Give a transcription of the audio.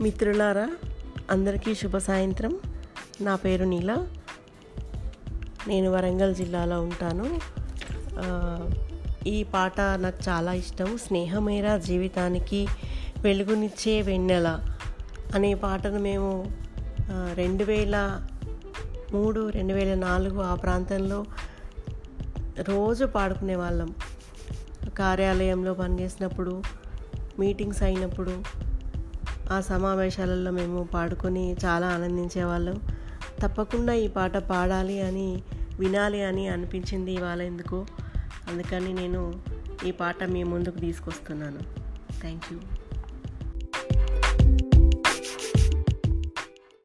మిత్రులారా అందరికీ శుభ సాయంత్రం. నా పేరు నీల. నేను వరంగల్ జిల్లాలో ఉంటాను. ఈ పాట నాకు చాలా ఇష్టం. స్నేహమేరా జీవితానికి వెలుగునిచ్చే వెన్నెల అనే పాటను మేము రెండు వేల మూడు రెండు వేల నాలుగు ఆ ప్రాంతంలో రోజు పాడుకునే వాళ్ళం. కార్యాలయంలో పనిచేసినప్పుడు మీటింగ్స్ అయినప్పుడు ఆ సమావేశాలలో మేము పాడుకొని చాలా ఆనందించేవాళ్ళం. తప్పకుండా ఈ పాట పాడాలి అని వినాలి అని అనిపించింది ఇవాళ ఎందుకో. అందుకని నేను ఈ పాట మీ ముందుకు తీసుకొస్తున్నాను. Thank you.